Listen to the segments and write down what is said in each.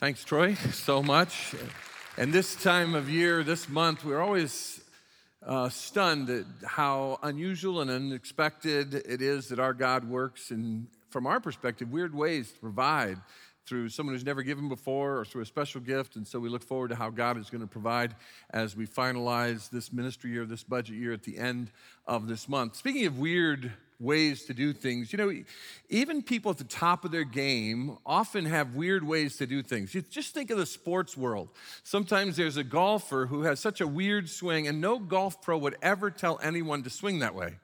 Thanks, Troy, so much. And this time of year, this month, we're always uh, stunned at how unusual and unexpected it is that our God works in, from our perspective, weird ways to provide through someone who's never given before or through a special gift. And so we look forward to how God is going to provide as we finalize this ministry year, this budget year at the end of this month. Speaking of weird ways to do things. You know, even people at the top of their game often have weird ways to do things. You just think of the sports world. Sometimes there's a golfer who has such a weird swing, and no golf pro would ever tell anyone to swing that way.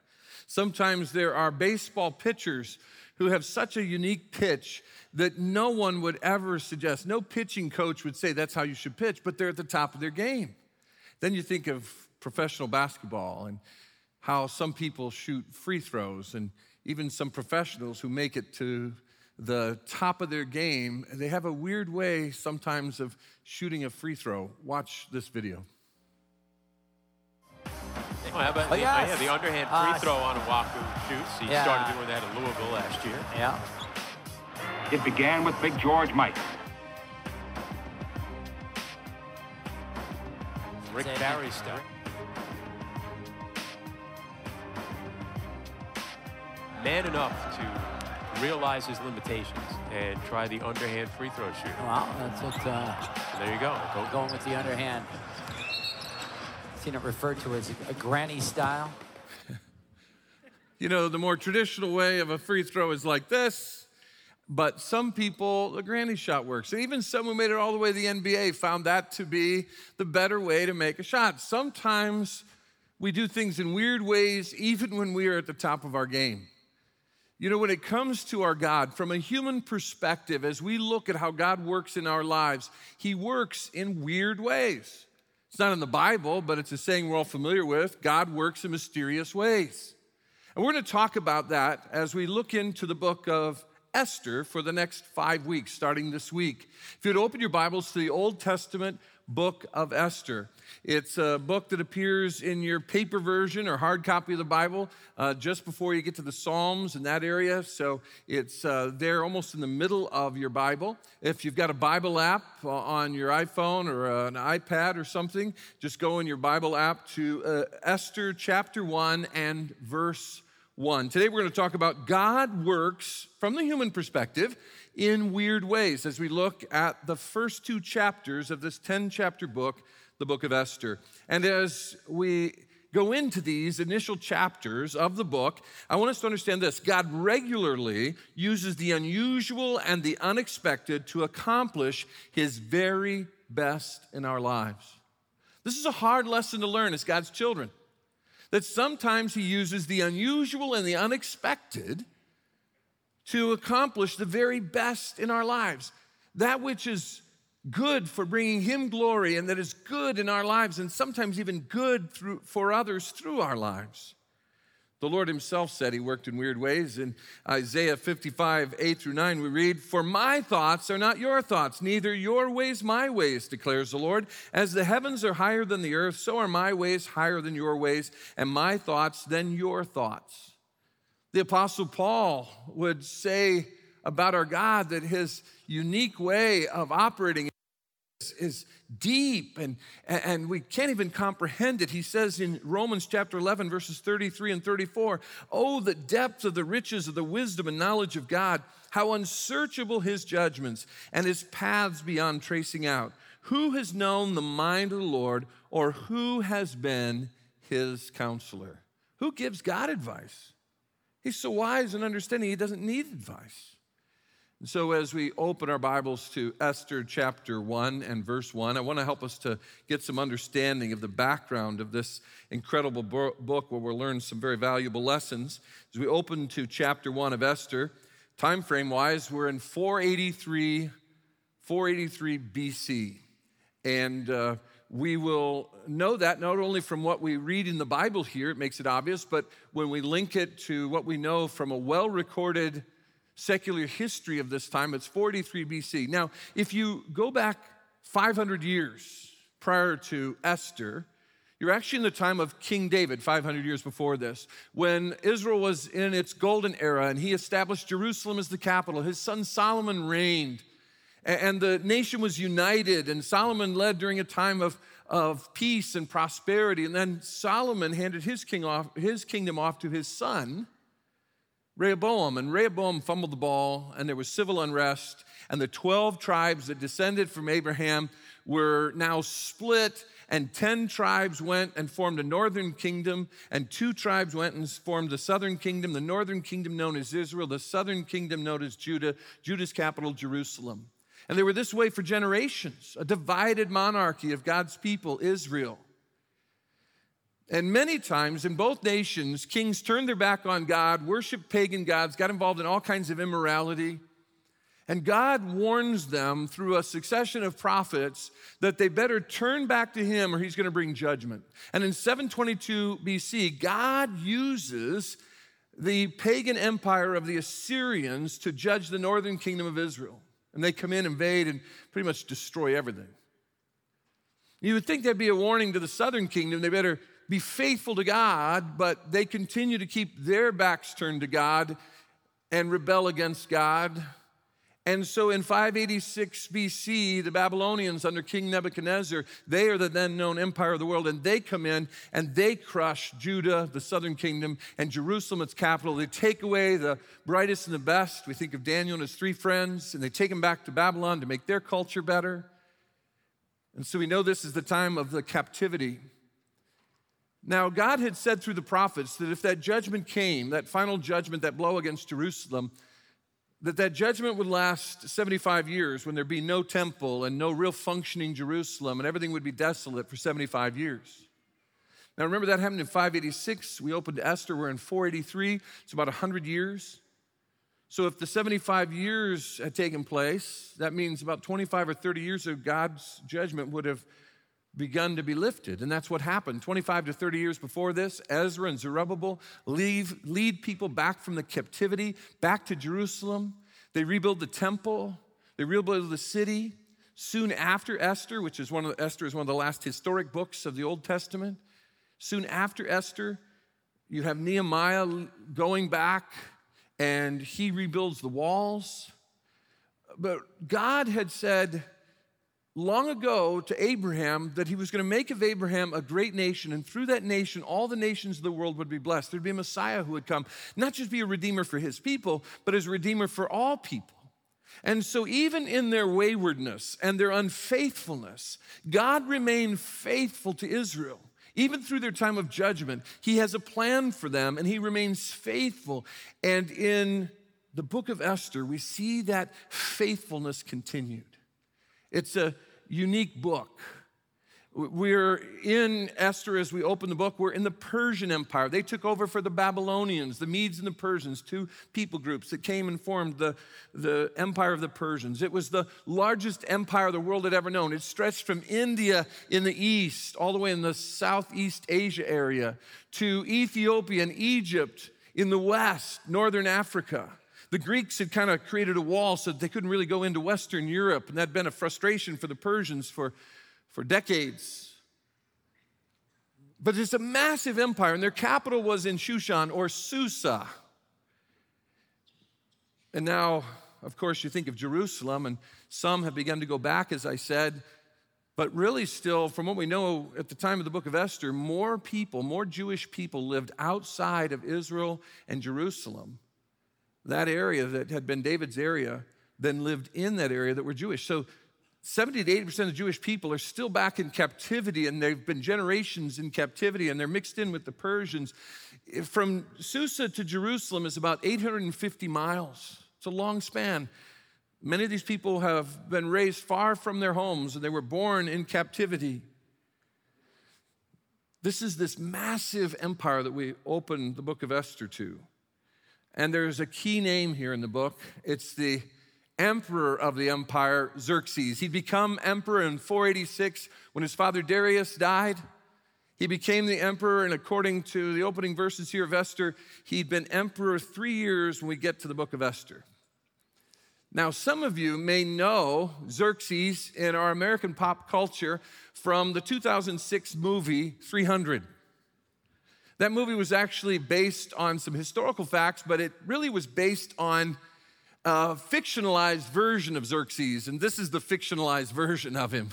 Sometimes there are baseball pitchers who have such a unique pitch that no one would ever suggest, no pitching coach would say that's how you should pitch, but they're at the top of their game. Then you think of professional basketball and how some people shoot free throws and even some professionals who make it to the top of their game, they have a weird way sometimes of shooting a free throw. Watch this video. Oh, how about Oh, the, yes. yeah, the underhand free Uh, throw Onuaku shoots. He yeah. started doing that at Louisville last year. Yeah. It began with Big George Mike. Rick Barry style. Man enough to realize his limitations and try the underhand free throw shoot. Well, that's what, uh, So there you go. Go- going with the underhand. Seen it referred to as a granny style. You know, the more traditional way of a free throw is like this, but some people, the granny shot works. And even some who made it all the way to the NBA found that to be the better way to make a shot. Sometimes we do things in weird ways, even when we are at the top of our game. You know, when it comes to our God, from a human perspective, as we look at how God works in our lives, He works in weird ways. It's not in the Bible, but it's a saying we're all familiar with God works in mysterious ways. And we're going to talk about that as we look into the book of Esther for the next five weeks, starting this week. If you'd open your Bibles to the Old Testament book of Esther, it's a book that appears in your paper version or hard copy of the Bible uh, just before you get to the Psalms in that area. So it's uh, there almost in the middle of your Bible. If you've got a Bible app uh, on your iPhone or uh, an iPad or something, just go in your Bible app to uh, Esther chapter 1 and verse 1. Today we're going to talk about God works from the human perspective in weird ways as we look at the first two chapters of this 10 chapter book, the book of Esther. And as we go into these initial chapters of the book, I want us to understand this God regularly uses the unusual and the unexpected to accomplish his very best in our lives. This is a hard lesson to learn as God's children that sometimes he uses the unusual and the unexpected to accomplish the very best in our lives. That which is good for bringing him glory and that is good in our lives and sometimes even good through, for others through our lives. The Lord himself said he worked in weird ways. In Isaiah 55, 8 through 9, we read, For my thoughts are not your thoughts, neither your ways my ways, declares the Lord. As the heavens are higher than the earth, so are my ways higher than your ways, and my thoughts than your thoughts. The Apostle Paul would say about our God that his unique way of operating is, deep and, and we can't even comprehend it. He says in Romans chapter 11, verses 33 and 34, Oh, the depth of the riches of the wisdom and knowledge of God, how unsearchable his judgments and his paths beyond tracing out. Who has known the mind of the Lord or who has been his counselor? Who gives God advice? He's so wise and understanding, he doesn't need advice. So, as we open our Bibles to Esther chapter 1 and verse 1, I want to help us to get some understanding of the background of this incredible book where we'll learn some very valuable lessons. As we open to chapter 1 of Esther, time frame wise, we're in 483, 483 BC. And uh, we will know that not only from what we read in the Bible here, it makes it obvious, but when we link it to what we know from a well recorded secular history of this time, it's 43 BC. Now, if you go back 500 years prior to Esther, you're actually in the time of King David, 500 years before this, when Israel was in its golden era and he established Jerusalem as the capital. His son Solomon reigned. And the nation was united, and Solomon led during a time of, of peace and prosperity. And then Solomon handed his, king off, his kingdom off to his son, Rehoboam. And Rehoboam fumbled the ball, and there was civil unrest. And the 12 tribes that descended from Abraham were now split and 10 tribes went and formed a northern kingdom, and two tribes went and formed the southern kingdom, the northern kingdom known as Israel, the southern kingdom known as Judah, Judah's capital, Jerusalem. And they were this way for generations, a divided monarchy of God's people, Israel. And many times in both nations, kings turned their back on God, worshiped pagan gods, got involved in all kinds of immorality. And God warns them through a succession of prophets that they better turn back to Him or He's going to bring judgment. And in 722 BC, God uses the pagan empire of the Assyrians to judge the northern kingdom of Israel. And they come in, invade, and pretty much destroy everything. You would think there'd be a warning to the southern kingdom. They better be faithful to God, but they continue to keep their backs turned to God and rebel against God and so in 586 BC, the Babylonians under King Nebuchadnezzar, they are the then known empire of the world, and they come in and they crush Judah, the southern kingdom, and Jerusalem, its capital. They take away the brightest and the best. We think of Daniel and his three friends, and they take them back to Babylon to make their culture better. And so we know this is the time of the captivity. Now, God had said through the prophets that if that judgment came, that final judgment, that blow against Jerusalem, that that judgment would last 75 years when there'd be no temple and no real functioning Jerusalem and everything would be desolate for 75 years. Now remember that happened in 586. We opened Esther. We're in 483. It's about 100 years. So if the 75 years had taken place, that means about 25 or 30 years of God's judgment would have begun to be lifted. And that's what happened. 25 to 30 years before this, Ezra and Zerubbabel leave, lead people back from the captivity, back to Jerusalem. They rebuild the temple, they rebuild the city. Soon after Esther, which is one of the, Esther is one of the last historic books of the Old Testament, soon after Esther, you have Nehemiah going back and he rebuilds the walls. But God had said, long ago to Abraham that he was going to make of Abraham a great nation, and through that nation, all the nations of the world would be blessed. There'd be a Messiah who would come, not just be a redeemer for his people, but as a redeemer for all people. And so, even in their waywardness and their unfaithfulness, God remained faithful to Israel. Even through their time of judgment, He has a plan for them and He remains faithful. And in the book of Esther, we see that faithfulness continued. It's a unique book. We're in Esther as we open the book. We're in the Persian Empire. They took over for the Babylonians, the Medes and the Persians, two people groups that came and formed the, the Empire of the Persians. It was the largest empire the world had ever known. It stretched from India in the east, all the way in the Southeast Asia area, to Ethiopia and Egypt in the west, northern Africa. The Greeks had kind of created a wall so they couldn't really go into Western Europe, and that had been a frustration for the Persians for, for decades. But it's a massive empire, and their capital was in Shushan or Susa. And now, of course, you think of Jerusalem, and some have begun to go back, as I said. But really, still, from what we know at the time of the book of Esther, more people, more Jewish people lived outside of Israel and Jerusalem that area that had been David's area then lived in that area that were Jewish. So 70 to 80% of the Jewish people are still back in captivity, and they've been generations in captivity, and they're mixed in with the Persians. From Susa to Jerusalem is about 850 miles. It's a long span. Many of these people have been raised far from their homes, and they were born in captivity. This is this massive empire that we open the book of Esther to. And there's a key name here in the book. It's the emperor of the empire, Xerxes. He'd become emperor in 486 when his father Darius died. He became the emperor, and according to the opening verses here of Esther, he'd been emperor three years when we get to the book of Esther. Now, some of you may know Xerxes in our American pop culture from the 2006 movie 300. That movie was actually based on some historical facts, but it really was based on a fictionalized version of Xerxes, and this is the fictionalized version of him.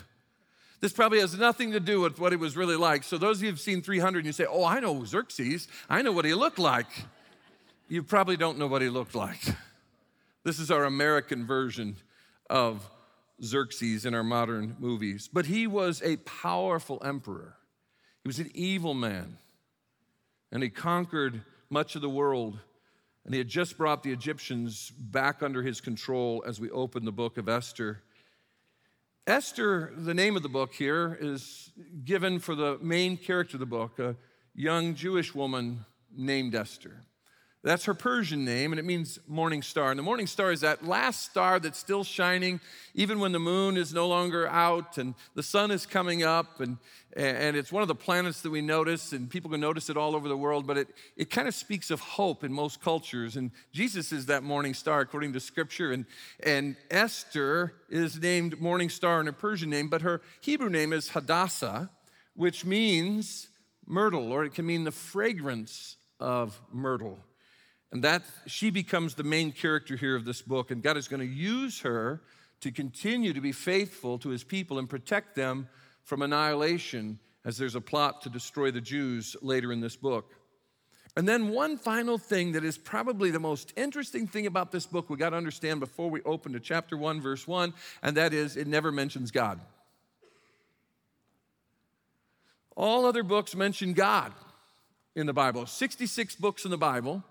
This probably has nothing to do with what he was really like. So, those of you who've seen 300 and you say, Oh, I know Xerxes, I know what he looked like. You probably don't know what he looked like. This is our American version of Xerxes in our modern movies. But he was a powerful emperor, he was an evil man, and he conquered much of the world. And he had just brought the Egyptians back under his control as we open the book of Esther. Esther, the name of the book here, is given for the main character of the book, a young Jewish woman named Esther. That's her Persian name, and it means morning star. And the morning star is that last star that's still shining, even when the moon is no longer out and the sun is coming up. And, and it's one of the planets that we notice, and people can notice it all over the world, but it, it kind of speaks of hope in most cultures. And Jesus is that morning star, according to scripture. And, and Esther is named morning star in her Persian name, but her Hebrew name is Hadassah, which means myrtle, or it can mean the fragrance of myrtle. And that she becomes the main character here of this book, and God is going to use her to continue to be faithful to his people and protect them from annihilation as there's a plot to destroy the Jews later in this book. And then, one final thing that is probably the most interesting thing about this book we got to understand before we open to chapter 1, verse 1, and that is it never mentions God. All other books mention God in the Bible, 66 books in the Bible.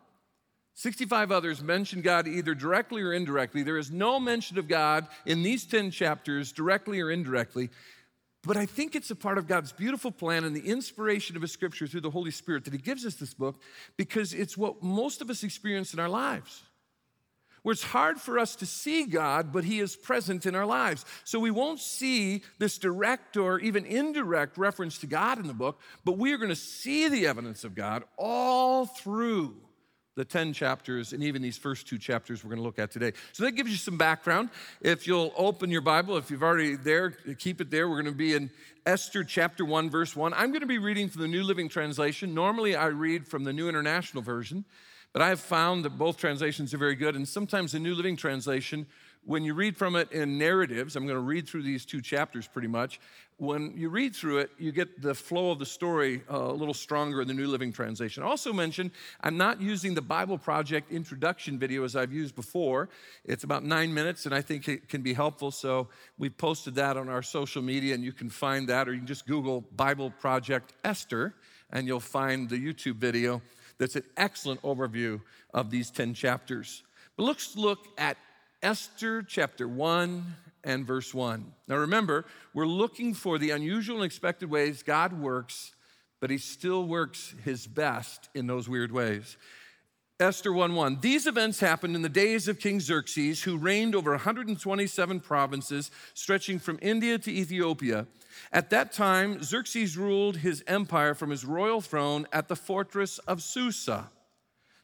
65 others mention God either directly or indirectly. There is no mention of God in these 10 chapters, directly or indirectly. But I think it's a part of God's beautiful plan and the inspiration of His scripture through the Holy Spirit that He gives us this book because it's what most of us experience in our lives. Where it's hard for us to see God, but He is present in our lives. So we won't see this direct or even indirect reference to God in the book, but we are going to see the evidence of God all through the 10 chapters and even these first two chapters we're going to look at today. So that gives you some background. If you'll open your Bible, if you've already there, keep it there. We're going to be in Esther chapter 1, verse 1. I'm going to be reading from the New Living Translation. Normally I read from the New International Version, but I have found that both translations are very good. And sometimes the New Living Translation when you read from it in narratives, I'm going to read through these two chapters pretty much. When you read through it, you get the flow of the story uh, a little stronger in the New Living Translation. I also mentioned I'm not using the Bible Project introduction video as I've used before. It's about nine minutes, and I think it can be helpful. So we posted that on our social media, and you can find that, or you can just Google Bible Project Esther, and you'll find the YouTube video that's an excellent overview of these 10 chapters. But let's look at Esther chapter 1 and verse 1. Now remember, we're looking for the unusual and expected ways God works, but he still works his best in those weird ways. Esther 1 1. These events happened in the days of King Xerxes, who reigned over 127 provinces, stretching from India to Ethiopia. At that time, Xerxes ruled his empire from his royal throne at the fortress of Susa.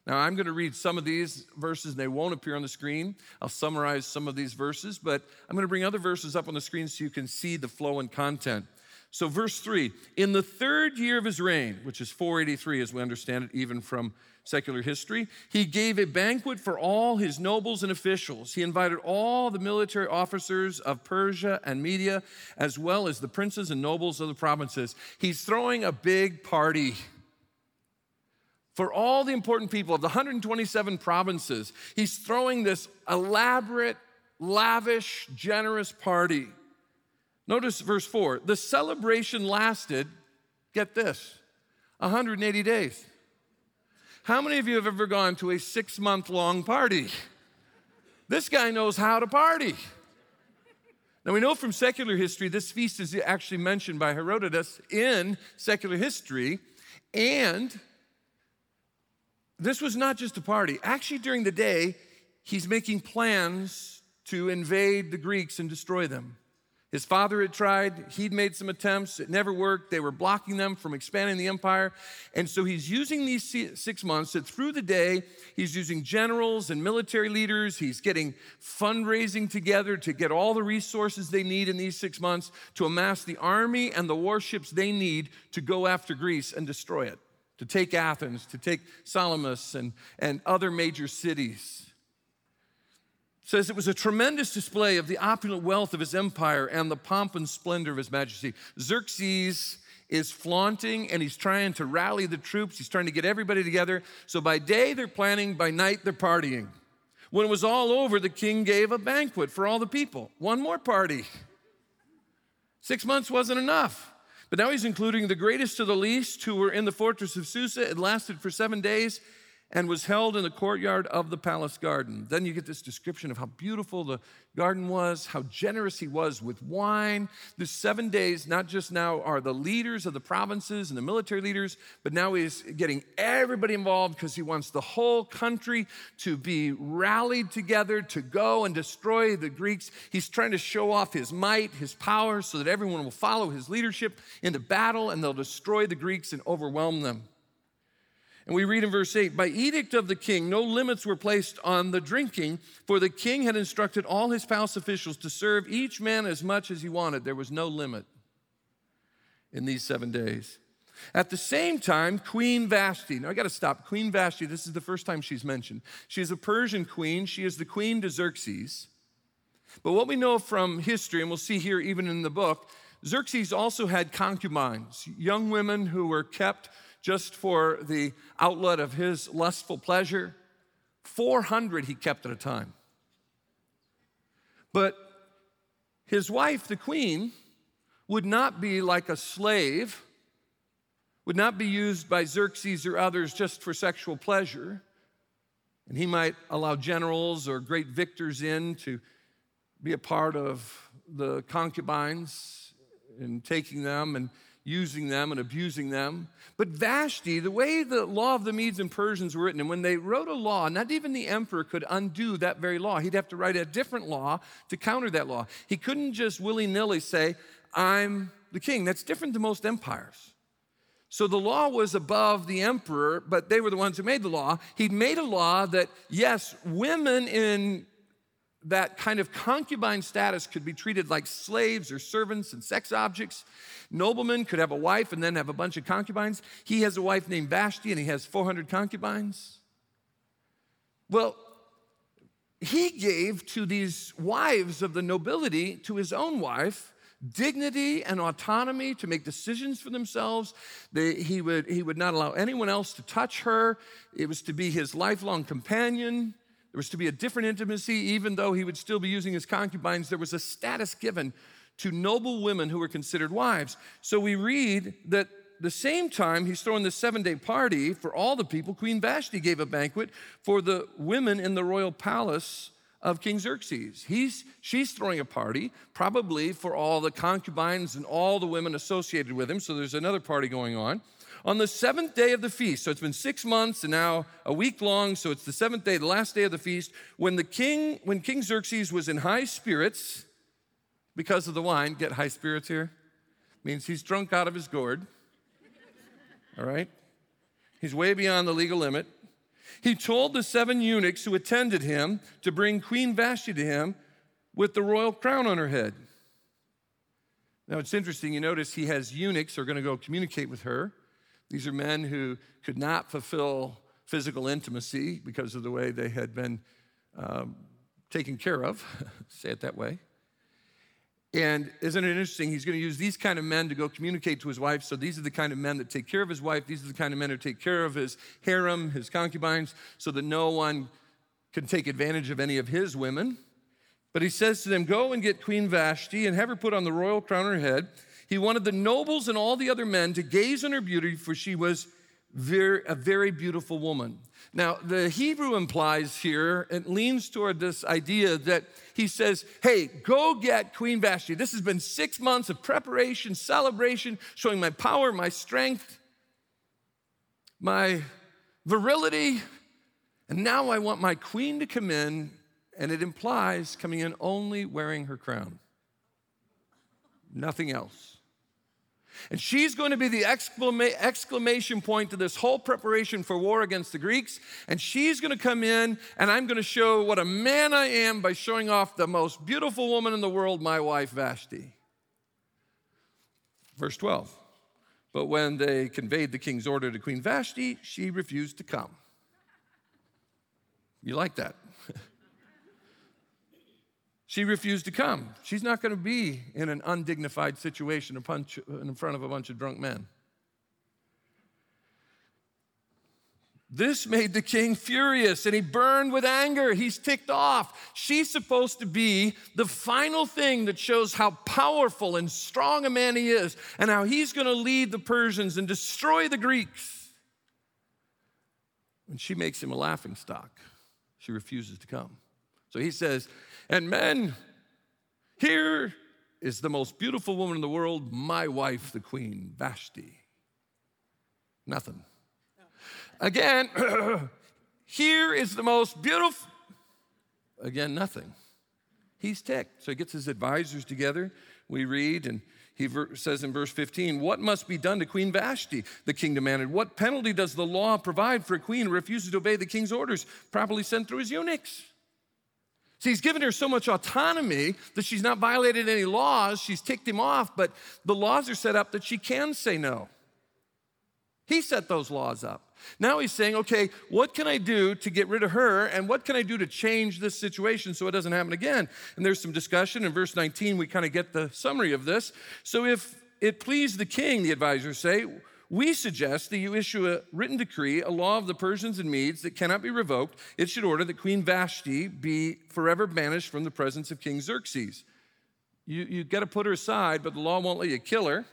Now, I'm going to read some of these verses, and they won't appear on the screen. I'll summarize some of these verses, but I'm going to bring other verses up on the screen so you can see the flow and content. So, verse 3 In the third year of his reign, which is 483 as we understand it, even from secular history, he gave a banquet for all his nobles and officials. He invited all the military officers of Persia and Media, as well as the princes and nobles of the provinces. He's throwing a big party for all the important people of the 127 provinces. He's throwing this elaborate, lavish, generous party. Notice verse 4 the celebration lasted, get this, 180 days. How many of you have ever gone to a six month long party? This guy knows how to party. Now, we know from secular history, this feast is actually mentioned by Herodotus in secular history, and this was not just a party. Actually, during the day, he's making plans to invade the Greeks and destroy them. His father had tried, he'd made some attempts, it never worked. They were blocking them from expanding the empire. And so he's using these six months that through the day, he's using generals and military leaders, he's getting fundraising together to get all the resources they need in these six months to amass the army and the warships they need to go after Greece and destroy it to take Athens, to take Salamis and, and other major cities. says it was a tremendous display of the opulent wealth of his empire and the pomp and splendor of his majesty. Xerxes is flaunting and he's trying to rally the troops. He's trying to get everybody together. So by day they're planning, by night they're partying. When it was all over, the king gave a banquet for all the people. One more party. Six months wasn't enough. But now he's including the greatest to the least who were in the fortress of Susa. It lasted for seven days and was held in the courtyard of the palace garden. Then you get this description of how beautiful the garden was, how generous he was with wine. The seven days, not just now are the leaders of the provinces and the military leaders, but now he's getting everybody involved because he wants the whole country to be rallied together to go and destroy the Greeks. He's trying to show off his might, his power, so that everyone will follow his leadership into battle and they'll destroy the Greeks and overwhelm them. And we read in verse 8 By edict of the king, no limits were placed on the drinking, for the king had instructed all his palace officials to serve each man as much as he wanted. There was no limit in these seven days. At the same time, Queen Vashti, now I got to stop. Queen Vashti, this is the first time she's mentioned. She's a Persian queen, she is the queen to Xerxes. But what we know from history, and we'll see here even in the book, Xerxes also had concubines, young women who were kept just for the outlet of his lustful pleasure. 400 he kept at a time. But his wife, the queen, would not be like a slave, would not be used by Xerxes or others just for sexual pleasure. And he might allow generals or great victors in to be a part of the concubines and taking them and using them and abusing them. But Vashti, the way the law of the Medes and Persians were written, and when they wrote a law, not even the emperor could undo that very law. He'd have to write a different law to counter that law. He couldn't just willy nilly say, I'm the king. That's different than most empires. So the law was above the emperor, but they were the ones who made the law. He'd made a law that, yes, women in that kind of concubine status could be treated like slaves or servants and sex objects. Noblemen could have a wife and then have a bunch of concubines. He has a wife named Vashti and he has 400 concubines. Well, he gave to these wives of the nobility, to his own wife, dignity and autonomy to make decisions for themselves. They, he, would, he would not allow anyone else to touch her. It was to be his lifelong companion. There was to be a different intimacy, even though he would still be using his concubines. There was a status given to noble women who were considered wives. So we read that the same time he's throwing the seven day party for all the people, Queen Vashti gave a banquet for the women in the royal palace of King Xerxes. He's, she's throwing a party, probably for all the concubines and all the women associated with him. So there's another party going on. On the seventh day of the feast, so it's been six months and now a week long, so it's the seventh day, the last day of the feast, when the king, when King Xerxes was in high spirits, because of the wine. Get high spirits here? Means he's drunk out of his gourd. All right? He's way beyond the legal limit. He told the seven eunuchs who attended him to bring Queen Vashti to him with the royal crown on her head. Now it's interesting, you notice he has eunuchs who are going to go communicate with her. These are men who could not fulfill physical intimacy because of the way they had been um, taken care of, say it that way. And isn't it interesting? He's going to use these kind of men to go communicate to his wife. So these are the kind of men that take care of his wife. These are the kind of men who take care of his harem, his concubines, so that no one can take advantage of any of his women. But he says to them, Go and get Queen Vashti and have her put on the royal crown on her head. He wanted the nobles and all the other men to gaze on her beauty, for she was very, a very beautiful woman. Now, the Hebrew implies here, it leans toward this idea that he says, Hey, go get Queen Vashti. This has been six months of preparation, celebration, showing my power, my strength, my virility. And now I want my queen to come in, and it implies coming in only wearing her crown, nothing else. And she's going to be the exclama- exclamation point to this whole preparation for war against the Greeks. And she's going to come in, and I'm going to show what a man I am by showing off the most beautiful woman in the world, my wife Vashti. Verse 12. But when they conveyed the king's order to Queen Vashti, she refused to come. You like that? She refused to come. She's not going to be in an undignified situation in front of a bunch of drunk men. This made the king furious and he burned with anger. He's ticked off. She's supposed to be the final thing that shows how powerful and strong a man he is and how he's going to lead the Persians and destroy the Greeks. And she makes him a laughing stock. She refuses to come. So he says, And men, here is the most beautiful woman in the world, my wife, the queen, Vashti. Nothing. Again, here is the most beautiful. Again, nothing. He's ticked. So he gets his advisors together. We read, and he says in verse 15, What must be done to Queen Vashti? The king demanded. What penalty does the law provide for a queen who refuses to obey the king's orders, properly sent through his eunuchs? See, he's given her so much autonomy that she's not violated any laws. She's ticked him off, but the laws are set up that she can say no. He set those laws up. Now he's saying, okay, what can I do to get rid of her and what can I do to change this situation so it doesn't happen again? And there's some discussion. In verse 19, we kind of get the summary of this. So if it please the king, the advisors say, we suggest that you issue a written decree, a law of the Persians and Medes that cannot be revoked. It should order that Queen Vashti be forever banished from the presence of King Xerxes. You, you've got to put her aside, but the law won't let you kill her.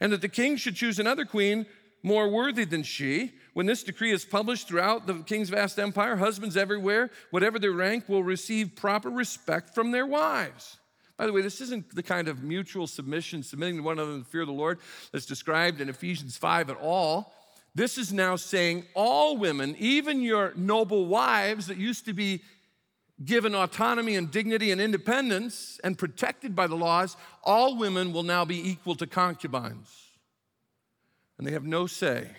And that the king should choose another queen more worthy than she. When this decree is published throughout the king's vast empire, husbands everywhere, whatever their rank, will receive proper respect from their wives. By the way, this isn't the kind of mutual submission, submitting to one another in the fear of the Lord that's described in Ephesians 5 at all. This is now saying all women, even your noble wives that used to be given autonomy and dignity and independence and protected by the laws, all women will now be equal to concubines and they have no say.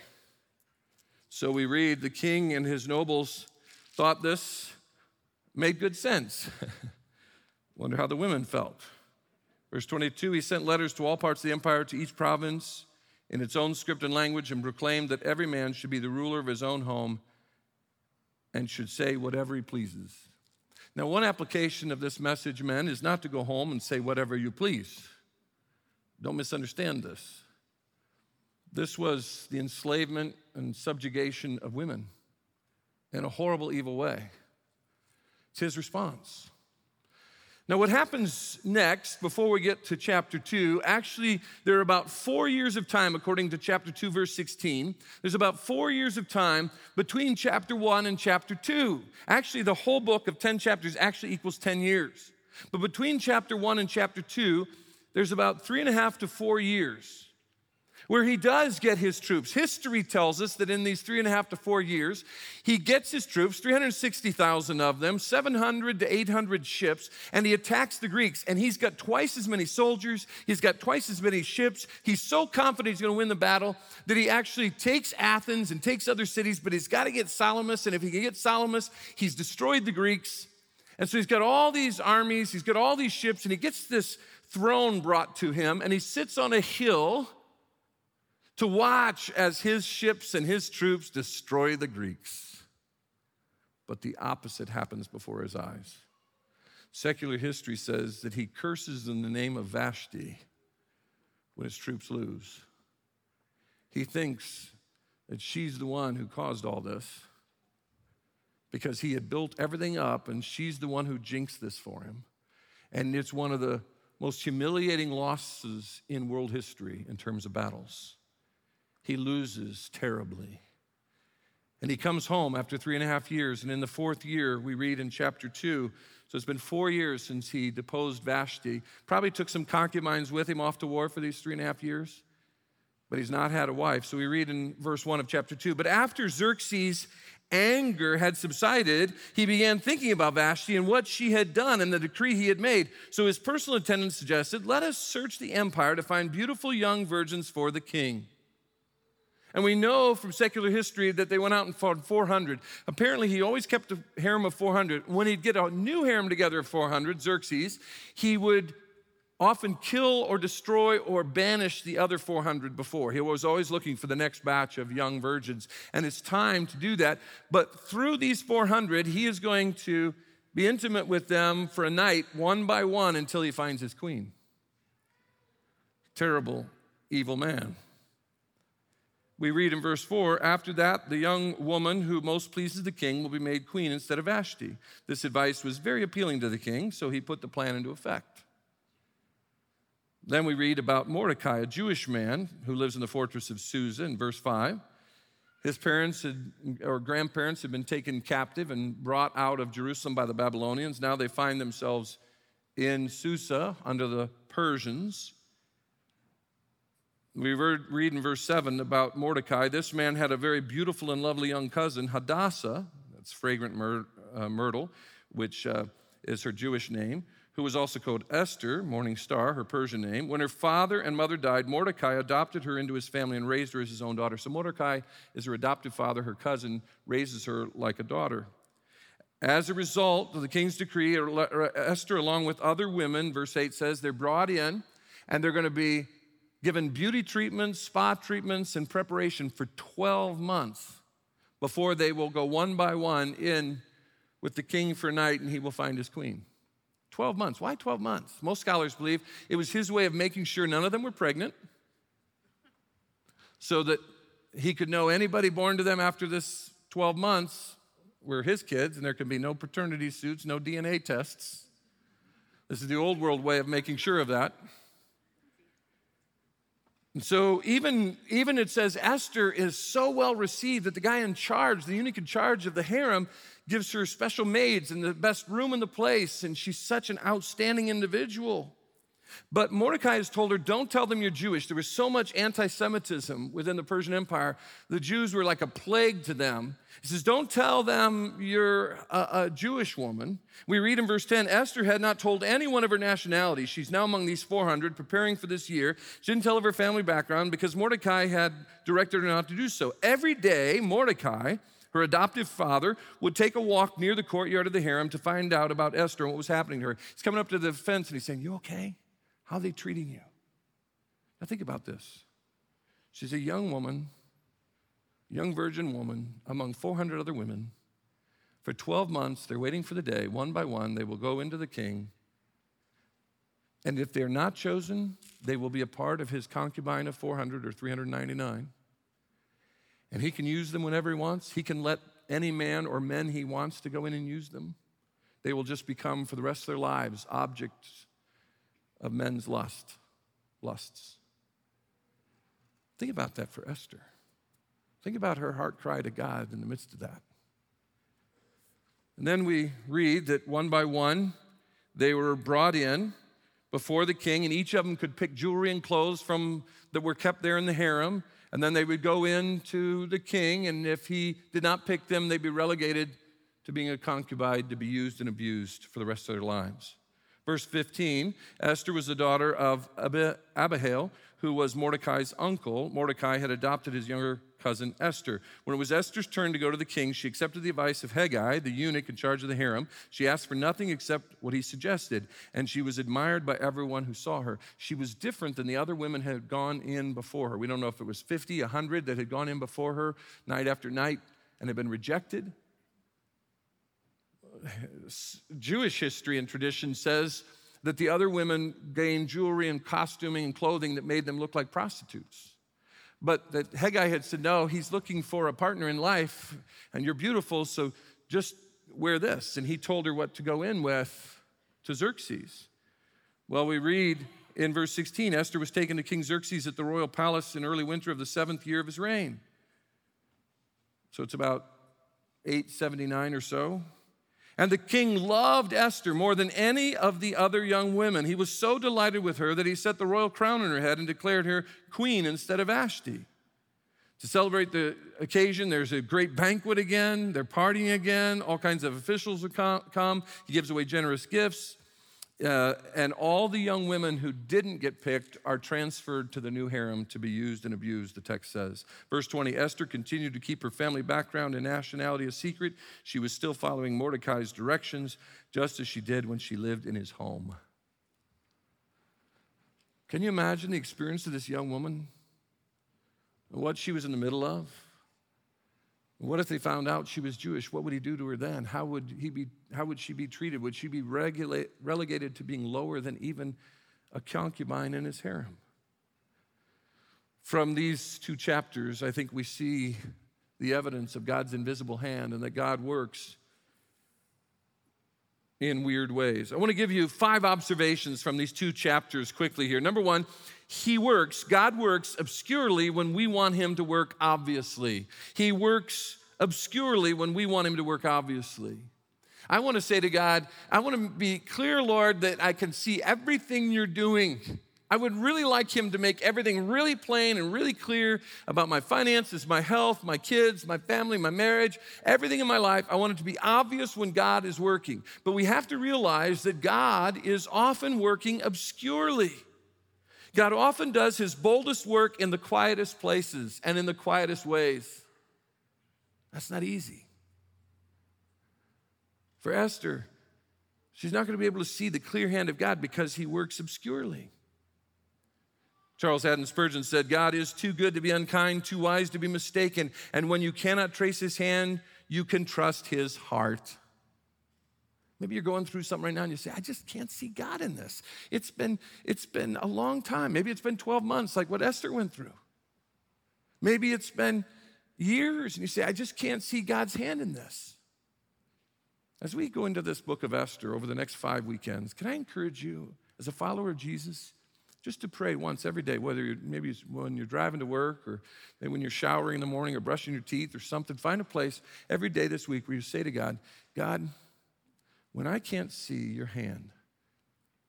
So we read the king and his nobles thought this made good sense. Wonder how the women felt. Verse 22 He sent letters to all parts of the empire, to each province in its own script and language, and proclaimed that every man should be the ruler of his own home and should say whatever he pleases. Now, one application of this message, men, is not to go home and say whatever you please. Don't misunderstand this. This was the enslavement and subjugation of women in a horrible, evil way. It's his response. Now, what happens next, before we get to chapter 2, actually, there are about four years of time, according to chapter 2, verse 16. There's about four years of time between chapter 1 and chapter 2. Actually, the whole book of 10 chapters actually equals 10 years. But between chapter 1 and chapter 2, there's about three and a half to four years where he does get his troops. History tells us that in these three and a half to four years, he gets his troops, 360,000 of them, 700 to 800 ships, and he attacks the Greeks. And he's got twice as many soldiers, he's got twice as many ships. He's so confident he's going to win the battle that he actually takes Athens and takes other cities, but he's got to get Salamis. And if he can get Salamis, he's destroyed the Greeks. And so he's got all these armies, he's got all these ships, and he gets this throne brought to him, and he sits on a hill to watch as his ships and his troops destroy the Greeks. But the opposite happens before his eyes. Secular history says that he curses in the name of Vashti when his troops lose. He thinks that she's the one who caused all this because he had built everything up and she's the one who jinxed this for him. And it's one of the most humiliating losses in world history in terms of battles he loses terribly. And he comes home after three and a half years. And in the fourth year, we read in chapter two, so it's been four years since he deposed Vashti. Probably took some concubines with him off to war for these three and a half years, but he's not had a wife. So we read in verse one of chapter two. But after Xerxes' anger had subsided, he began thinking about Vashti and what she had done and the decree he had made. So his personal attendant suggested, Let us search the empire to find beautiful young virgins for the king. And we know from secular history that they went out and fought 400. Apparently, he always kept a harem of 400. When he'd get a new harem together of 400, Xerxes, he would often kill or destroy or banish the other 400 before. He was always looking for the next batch of young virgins. And it's time to do that. But through these 400, he is going to be intimate with them for a night, one by one, until he finds his queen. Terrible, evil man. We read in verse 4 After that, the young woman who most pleases the king will be made queen instead of Vashti. This advice was very appealing to the king, so he put the plan into effect. Then we read about Mordecai, a Jewish man who lives in the fortress of Susa in verse 5. His parents had, or grandparents had been taken captive and brought out of Jerusalem by the Babylonians. Now they find themselves in Susa under the Persians. We read in verse 7 about Mordecai. This man had a very beautiful and lovely young cousin, Hadassah, that's fragrant myr- uh, myrtle, which uh, is her Jewish name, who was also called Esther, morning star, her Persian name. When her father and mother died, Mordecai adopted her into his family and raised her as his own daughter. So Mordecai is her adoptive father, her cousin raises her like a daughter. As a result of the king's decree, Esther, along with other women, verse 8 says, they're brought in and they're going to be given beauty treatments, spa treatments, and preparation for 12 months before they will go one by one in with the king for night and he will find his queen. 12 months. Why 12 months? Most scholars believe it was his way of making sure none of them were pregnant so that he could know anybody born to them after this 12 months were his kids and there could be no paternity suits, no DNA tests. This is the old world way of making sure of that. And so even, even it says Esther is so well received that the guy in charge, the eunuch in charge of the harem, gives her special maids and the best room in the place, and she's such an outstanding individual. But Mordecai has told her, Don't tell them you're Jewish. There was so much anti Semitism within the Persian Empire. The Jews were like a plague to them. He says, Don't tell them you're a, a, Jewish woman. We read in verse 10 Esther had not told anyone of her nationality. She's now among these 400, preparing for this year. She didn't tell of her family background because Mordecai had directed her not to do so. Every day, Mordecai, her adoptive father, would take a walk near the courtyard of the harem to find out about Esther and what was happening to her. He's coming up to the fence and he's saying, You okay? How are they treating you? Now, think about this. She's a young woman, young virgin woman, among 400 other women. For 12 months, they're waiting for the day. One by one, they will go into the king. And if they're not chosen, they will be a part of his concubine of 400 or 399. And he can use them whenever he wants. He can let any man or men he wants to go in and use them. They will just become, for the rest of their lives, objects of men's lust, lusts. Think about that for Esther. Think about her heart cry to God in the midst of that. And then we read that one by one they were brought in before the king, and each of them could pick jewelry and clothes from that were kept there in the harem. And then they would go in to the king, and if he did not pick them, they'd be relegated to being a concubine to be used and abused for the rest of their lives. Verse 15 Esther was the daughter of Abihail, who was Mordecai's uncle. Mordecai had adopted his younger cousin Esther. When it was Esther's turn to go to the king, she accepted the advice of Hegai, the eunuch in charge of the harem. She asked for nothing except what he suggested, and she was admired by everyone who saw her. She was different than the other women had gone in before her. We don't know if it was 50, 100 that had gone in before her night after night and had been rejected. Jewish history and tradition says that the other women gained jewelry and costuming and clothing that made them look like prostitutes. But that Hegai had said, no, he's looking for a partner in life, and you're beautiful, so just wear this. And he told her what to go in with to Xerxes. Well, we read in verse 16 Esther was taken to King Xerxes at the royal palace in early winter of the seventh year of his reign. So it's about 879 or so. And the king loved Esther more than any of the other young women. He was so delighted with her that he set the royal crown on her head and declared her queen instead of Vashti. To celebrate the occasion, there's a great banquet again. They're partying again. All kinds of officials come. He gives away generous gifts. Uh, and all the young women who didn't get picked are transferred to the new harem to be used and abused, the text says. Verse 20 Esther continued to keep her family background and nationality a secret. She was still following Mordecai's directions, just as she did when she lived in his home. Can you imagine the experience of this young woman? What she was in the middle of? What if they found out she was Jewish? What would he do to her then? How would, he be, how would she be treated? Would she be regulate, relegated to being lower than even a concubine in his harem? From these two chapters, I think we see the evidence of God's invisible hand and that God works in weird ways. I want to give you five observations from these two chapters quickly here. Number one, he works, God works obscurely when we want him to work obviously. He works obscurely when we want him to work obviously. I want to say to God, I want to be clear, Lord, that I can see everything you're doing. I would really like him to make everything really plain and really clear about my finances, my health, my kids, my family, my marriage, everything in my life. I want it to be obvious when God is working. But we have to realize that God is often working obscurely. God often does his boldest work in the quietest places and in the quietest ways. That's not easy. For Esther, she's not going to be able to see the clear hand of God because he works obscurely. Charles Haddon Spurgeon said, God is too good to be unkind, too wise to be mistaken. And when you cannot trace his hand, you can trust his heart. Maybe you're going through something right now and you say, I just can't see God in this. It's been, it's been a long time. Maybe it's been 12 months, like what Esther went through. Maybe it's been years and you say, I just can't see God's hand in this. As we go into this book of Esther over the next five weekends, can I encourage you, as a follower of Jesus, just to pray once every day, whether you're, maybe when you're driving to work or when you're showering in the morning or brushing your teeth or something. Find a place every day this week where you say to God, God, when I can't see your hand,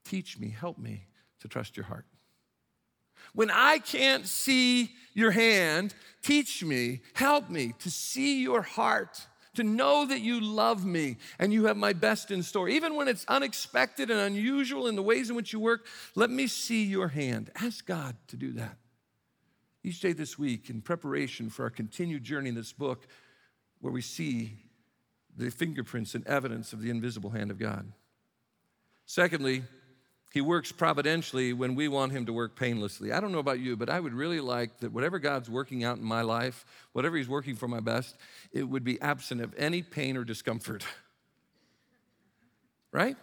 teach me, help me to trust your heart. When I can't see your hand, teach me, help me to see your heart to know that you love me and you have my best in store. Even when it's unexpected and unusual in the ways in which you work, let me see your hand. Ask God to do that. Each day this week, in preparation for our continued journey in this book, where we see the fingerprints and evidence of the invisible hand of God. Secondly, he works providentially when we want Him to work painlessly. I don't know about you, but I would really like that whatever God's working out in my life, whatever He's working for my best, it would be absent of any pain or discomfort. right?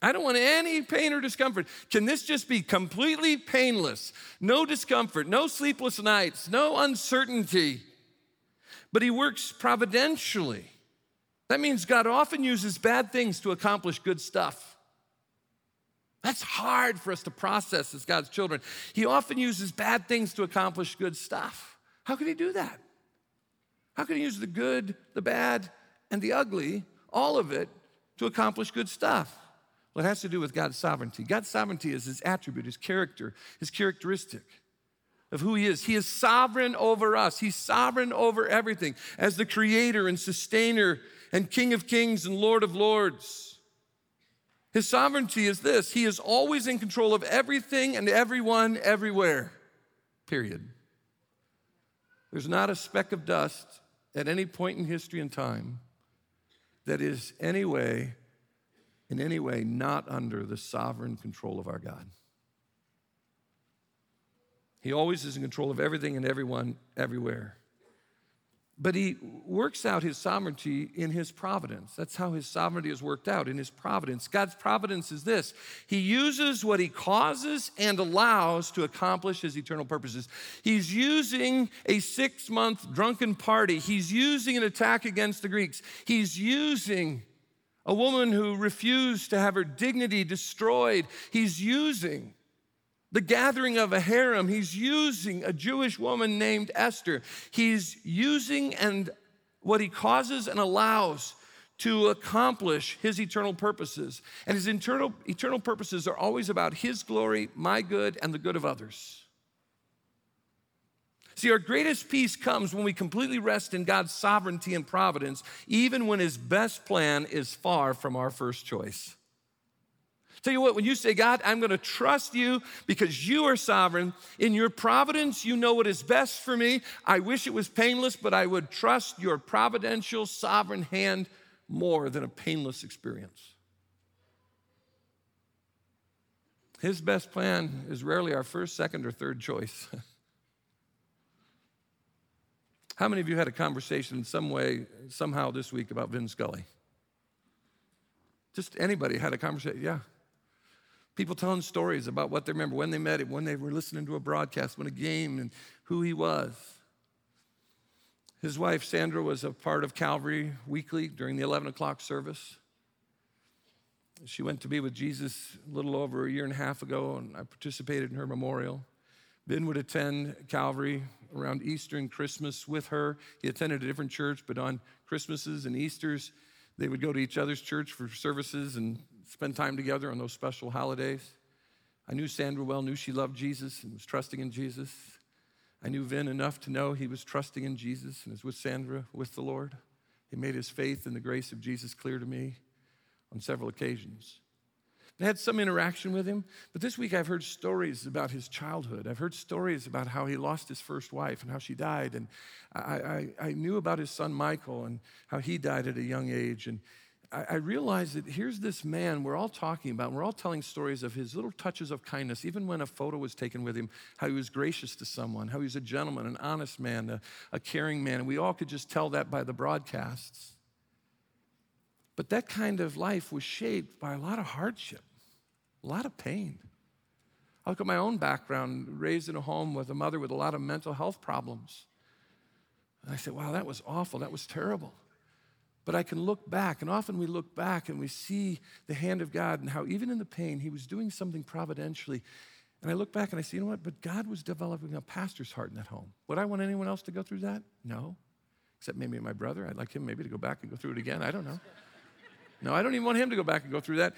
I don't want any pain or discomfort. Can this just be completely painless? No discomfort, no sleepless nights, no uncertainty. But He works providentially. That means God often uses bad things to accomplish good stuff. That's hard for us to process as God's children. He often uses bad things to accomplish good stuff. How can He do that? How can He use the good, the bad, and the ugly, all of it, to accomplish good stuff? Well, it has to do with God's sovereignty. God's sovereignty is His attribute, His character, His characteristic of who He is. He is sovereign over us, He's sovereign over everything as the creator and sustainer and King of kings and Lord of lords. His sovereignty is this He is always in control of everything and everyone everywhere, period. There's not a speck of dust at any point in history and time that is any way, in any way, not under the sovereign control of our God. He always is in control of everything and everyone everywhere. But he works out his sovereignty in his providence. That's how his sovereignty is worked out in his providence. God's providence is this He uses what he causes and allows to accomplish his eternal purposes. He's using a six month drunken party, he's using an attack against the Greeks, he's using a woman who refused to have her dignity destroyed, he's using the gathering of a harem. He's using a Jewish woman named Esther. He's using and what he causes and allows to accomplish his eternal purposes. And his eternal, eternal purposes are always about his glory, my good, and the good of others. See, our greatest peace comes when we completely rest in God's sovereignty and providence, even when his best plan is far from our first choice. Tell you what, when you say, God, I'm going to trust you because you are sovereign, in your providence, you know what is best for me. I wish it was painless, but I would trust your providential, sovereign hand more than a painless experience. His best plan is rarely our first, second, or third choice. How many of you had a conversation in some way, somehow this week about Vin Scully? Just anybody had a conversation? Yeah. People telling stories about what they remember, when they met him, when they were listening to a broadcast, when a game, and who he was. His wife, Sandra, was a part of Calvary weekly during the 11 o'clock service. She went to be with Jesus a little over a year and a half ago, and I participated in her memorial. Vin would attend Calvary around Easter and Christmas with her. He attended a different church, but on Christmases and Easters, they would go to each other's church for services and spend time together on those special holidays. I knew Sandra well, knew she loved Jesus and was trusting in Jesus. I knew Vin enough to know he was trusting in Jesus and is with Sandra, with the Lord. He made his faith in the grace of Jesus clear to me on several occasions. I had some interaction with him, but this week I've heard stories about his childhood. I've heard stories about how he lost his first wife and how she died. And I, I, I knew about his son Michael and how he died at a young age. And I, I realized that here's this man we're all talking about, we're all telling stories of his little touches of kindness, even when a photo was taken with him, how he was gracious to someone, how he was a gentleman, an honest man, a, a caring man. And we all could just tell that by the broadcasts. But that kind of life was shaped by a lot of hardship a lot of pain. I look at my own background, raised in a home with a mother with a lot of mental health problems. And I said, wow, that was awful. That was terrible. But I can look back, and often we look back and we see the hand of God and how, even in the pain, He was doing something providentially. And I look back and I say, you know what? But God was developing a pastor's heart in that home. Would I want anyone else to go through that? No. Except maybe my brother. I'd like him maybe to go back and go through it again. I don't know. No, I don't even want him to go back and go through that.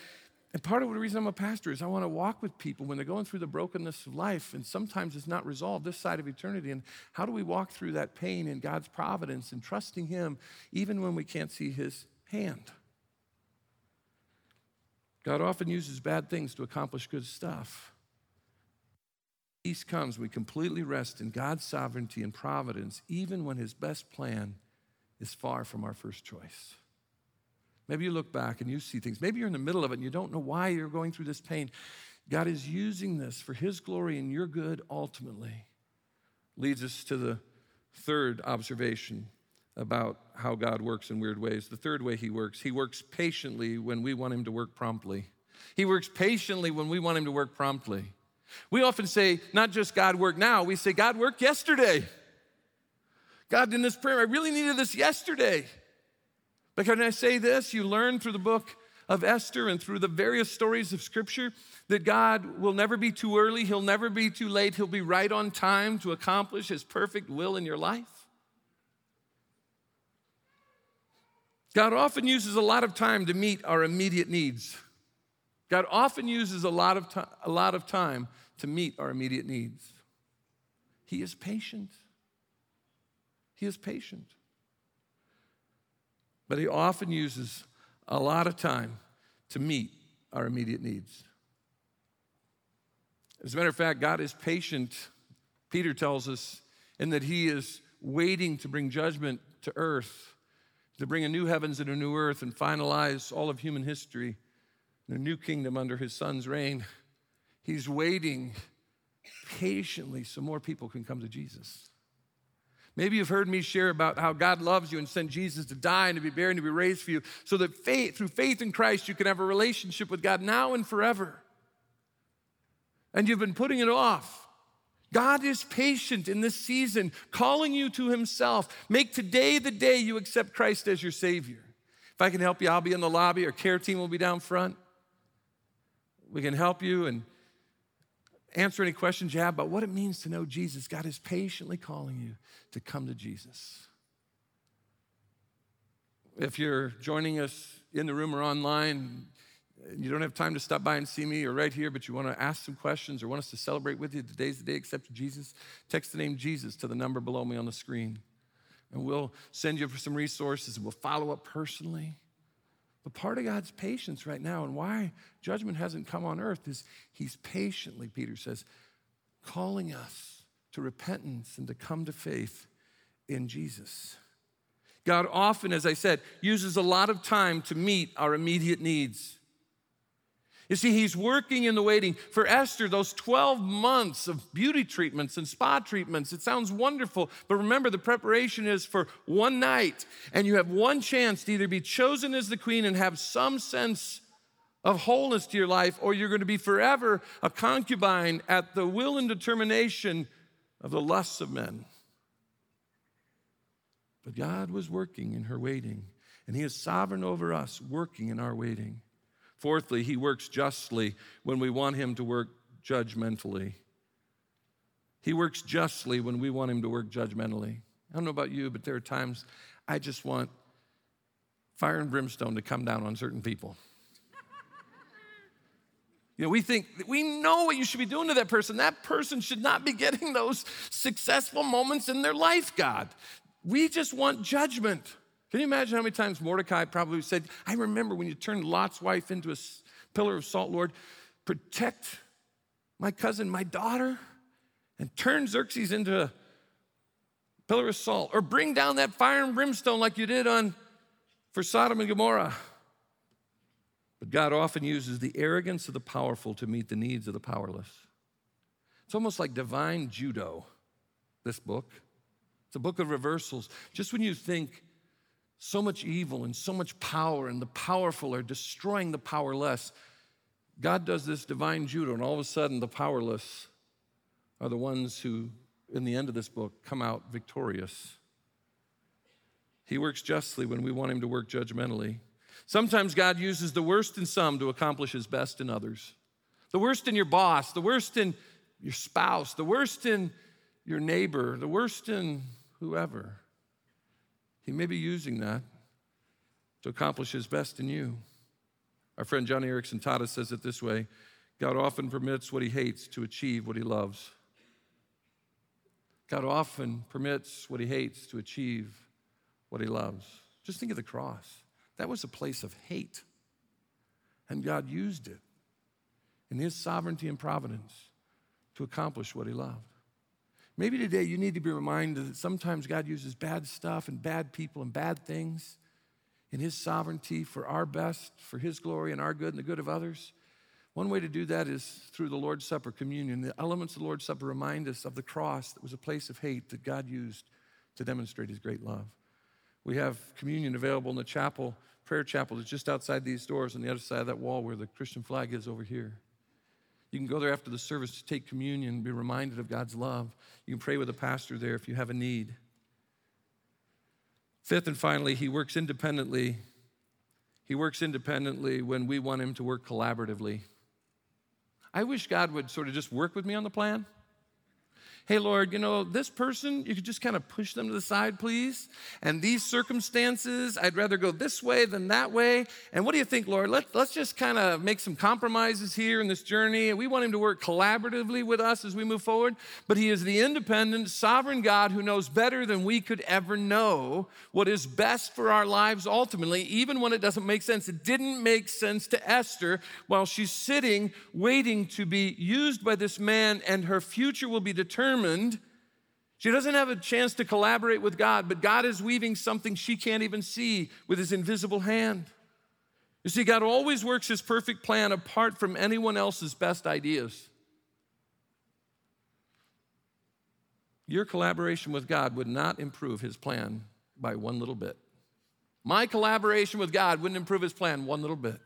And part of the reason I'm a pastor is I want to walk with people when they're going through the brokenness of life, and sometimes it's not resolved this side of eternity. And how do we walk through that pain in God's providence and trusting Him even when we can't see His hand? God often uses bad things to accomplish good stuff. Peace comes, we completely rest in God's sovereignty and providence, even when His best plan is far from our first choice. Maybe you look back and you see things. Maybe you're in the middle of it and you don't know why you're going through this pain. God is using this for His glory and your good ultimately. Leads us to the third observation about how God works in weird ways. The third way He works, He works patiently when we want Him to work promptly. He works patiently when we want Him to work promptly. We often say, not just God work now, we say, God worked yesterday. God, in this prayer, I really needed this yesterday. But can I say this? You learn through the book of Esther and through the various stories of Scripture that God will never be too early, He'll never be too late, He'll be right on time to accomplish His perfect will in your life. God often uses a lot of time to meet our immediate needs. God often uses a lot of, a lot of time to meet our immediate needs. He is patient. He is patient but He often uses a lot of time to meet our immediate needs. As a matter of fact, God is patient, Peter tells us, in that He is waiting to bring judgment to earth, to bring a new heavens and a new earth and finalize all of human history in a new kingdom under His Son's reign. He's waiting patiently so more people can come to Jesus. Maybe you've heard me share about how God loves you and sent Jesus to die and to be buried and to be raised for you so that faith, through faith in Christ you can have a relationship with God now and forever. And you've been putting it off. God is patient in this season, calling you to Himself. Make today the day you accept Christ as your Savior. If I can help you, I'll be in the lobby. Our care team will be down front. We can help you and answer any questions you have about what it means to know Jesus. God is patiently calling you to come to Jesus. If you're joining us in the room or online, you don't have time to stop by and see me or right here, but you want to ask some questions or want us to celebrate with you, today's the day accept Jesus, text the name Jesus to the number below me on the screen. And we'll send you for some resources and we'll follow up personally. But part of God's patience right now and why judgment hasn't come on earth is He's patiently, Peter says, calling us to repentance and to come to faith in Jesus. God often, as I said, uses a lot of time to meet our immediate needs. You see, he's working in the waiting. For Esther, those 12 months of beauty treatments and spa treatments, it sounds wonderful, but remember the preparation is for one night, and you have one chance to either be chosen as the queen and have some sense of wholeness to your life, or you're going to be forever a concubine at the will and determination of the lusts of men. But God was working in her waiting, and He is sovereign over us, working in our waiting. Fourthly, he works justly when we want him to work judgmentally. He works justly when we want him to work judgmentally. I don't know about you, but there are times I just want fire and brimstone to come down on certain people. You know, we think, we know what you should be doing to that person. That person should not be getting those successful moments in their life, God. We just want judgment. Can you imagine how many times Mordecai probably said, I remember when you turned Lot's wife into a pillar of salt, Lord, protect my cousin, my daughter, and turn Xerxes into a pillar of salt, or bring down that fire and brimstone like you did on for Sodom and Gomorrah. But God often uses the arrogance of the powerful to meet the needs of the powerless. It's almost like divine judo, this book. It's a book of reversals. Just when you think so much evil and so much power, and the powerful are destroying the powerless. God does this divine judo, and all of a sudden, the powerless are the ones who, in the end of this book, come out victorious. He works justly when we want Him to work judgmentally. Sometimes God uses the worst in some to accomplish His best in others. The worst in your boss, the worst in your spouse, the worst in your neighbor, the worst in whoever. He may be using that to accomplish his best in you. Our friend Joni Eareckson Tada says it this way God often permits what he hates to achieve what he loves. God often permits what he hates to achieve what he loves. Just think of the cross. That was a place of hate. And God used it in his sovereignty and providence to accomplish what he loved. Maybe today you need to be reminded that sometimes God uses bad stuff and bad people and bad things in His sovereignty for our best, for His glory and our good and the good of others. One way to do that is through the Lord's Supper communion. The elements of the Lord's Supper remind us of the cross that was a place of hate that God used to demonstrate His great love. We have communion available in the chapel, prayer chapel that's just outside these doors on the other side of that wall where the Christian flag is over here. You can go there after the service to take communion be reminded of God's love. You can pray with a pastor there if you have a need. Fifth and finally, he works independently. He works independently when we want him to work collaboratively. I wish God would sort of just work with me on the plan hey, Lord, you know, this person, you could just kind of push them to the side, please. And these circumstances, I'd rather go this way than that way. And what do you think, Lord? Let, let's just kind of make some compromises here in this journey. We want Him to work collaboratively with us as we move forward. But He is the independent, sovereign God who knows better than we could ever know what is best for our lives ultimately, even when it doesn't make sense. It didn't make sense to Esther while she's sitting, waiting to be used by this man, and her future will be determined determined. She doesn't have a chance to collaborate with God, but God is weaving something she can't even see with his invisible hand. You see, God always works his perfect plan apart from anyone else's best ideas. Your collaboration with God would not improve his plan by one little bit. My collaboration with God wouldn't improve his plan one little bit.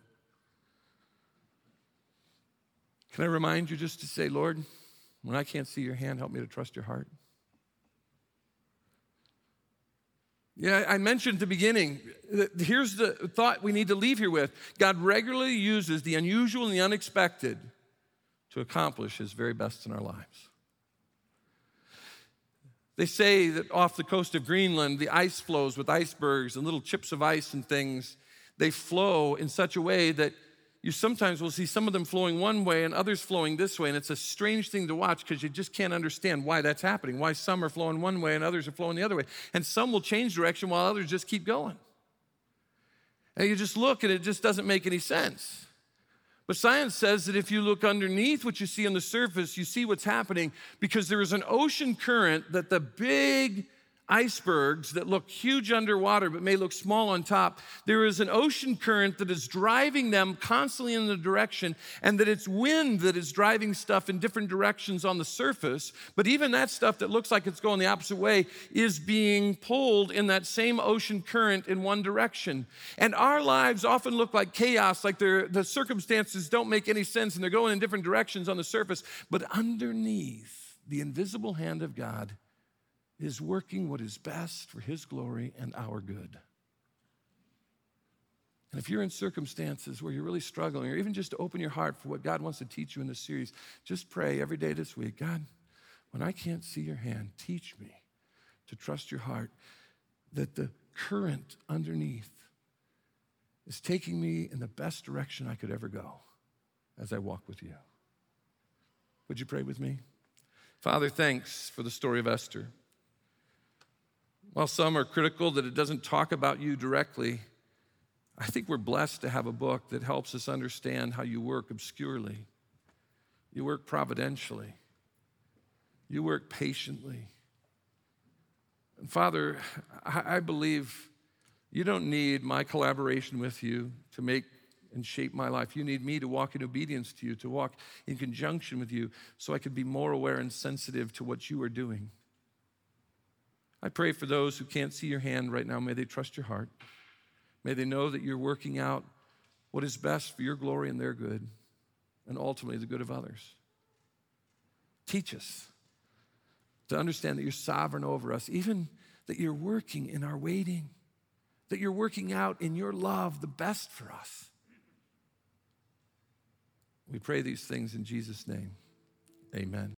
Can I remind you just to say, Lord, when I can't see your hand, help me to trust your heart. Yeah, I mentioned at the beginning, here's the thought we need to leave here with God regularly uses the unusual and the unexpected to accomplish his very best in our lives. They say that off the coast of Greenland, the ice flows with icebergs and little chips of ice and things. They flow in such a way that you sometimes will see some of them flowing one way and others flowing this way. And it's a strange thing to watch because you just can't understand why that's happening, why some are flowing one way and others are flowing the other way. And some will change direction while others just keep going. And you just look and it just doesn't make any sense. But science says that if you look underneath what you see on the surface, you see what's happening because there is an ocean current that the big icebergs that look huge underwater but may look small on top. There is an ocean current that is driving them constantly in the direction, and that it's wind that is driving stuff in different directions on the surface. But even that stuff that looks like it's going the opposite way is being pulled in that same ocean current in one direction. And our lives often look like chaos, like the circumstances don't make any sense and they're going in different directions on the surface. But underneath, the invisible hand of God is working what is best for His glory and our good. And if you're in circumstances where you're really struggling, or even just to open your heart for what God wants to teach you in this series, just pray every day this week God, when I can't see your hand, teach me to trust your heart that the current underneath is taking me in the best direction I could ever go as I walk with you. Would you pray with me? Father, thanks for the story of Esther. While some are critical that it doesn't talk about you directly, I think we're blessed to have a book that helps us understand how you work obscurely. You work providentially. You work patiently. And Father, I believe you don't need my collaboration with you to make and shape my life. You need me to walk in obedience to you, to walk in conjunction with you, so I can be more aware and sensitive to what you are doing. I pray for those who can't see your hand right now. May they trust your heart. May they know that you're working out what is best for your glory and their good, and ultimately the good of others. Teach us to understand that you're sovereign over us, even that you're working in our waiting, that you're working out in your love the best for us. We pray these things in Jesus' name. Amen.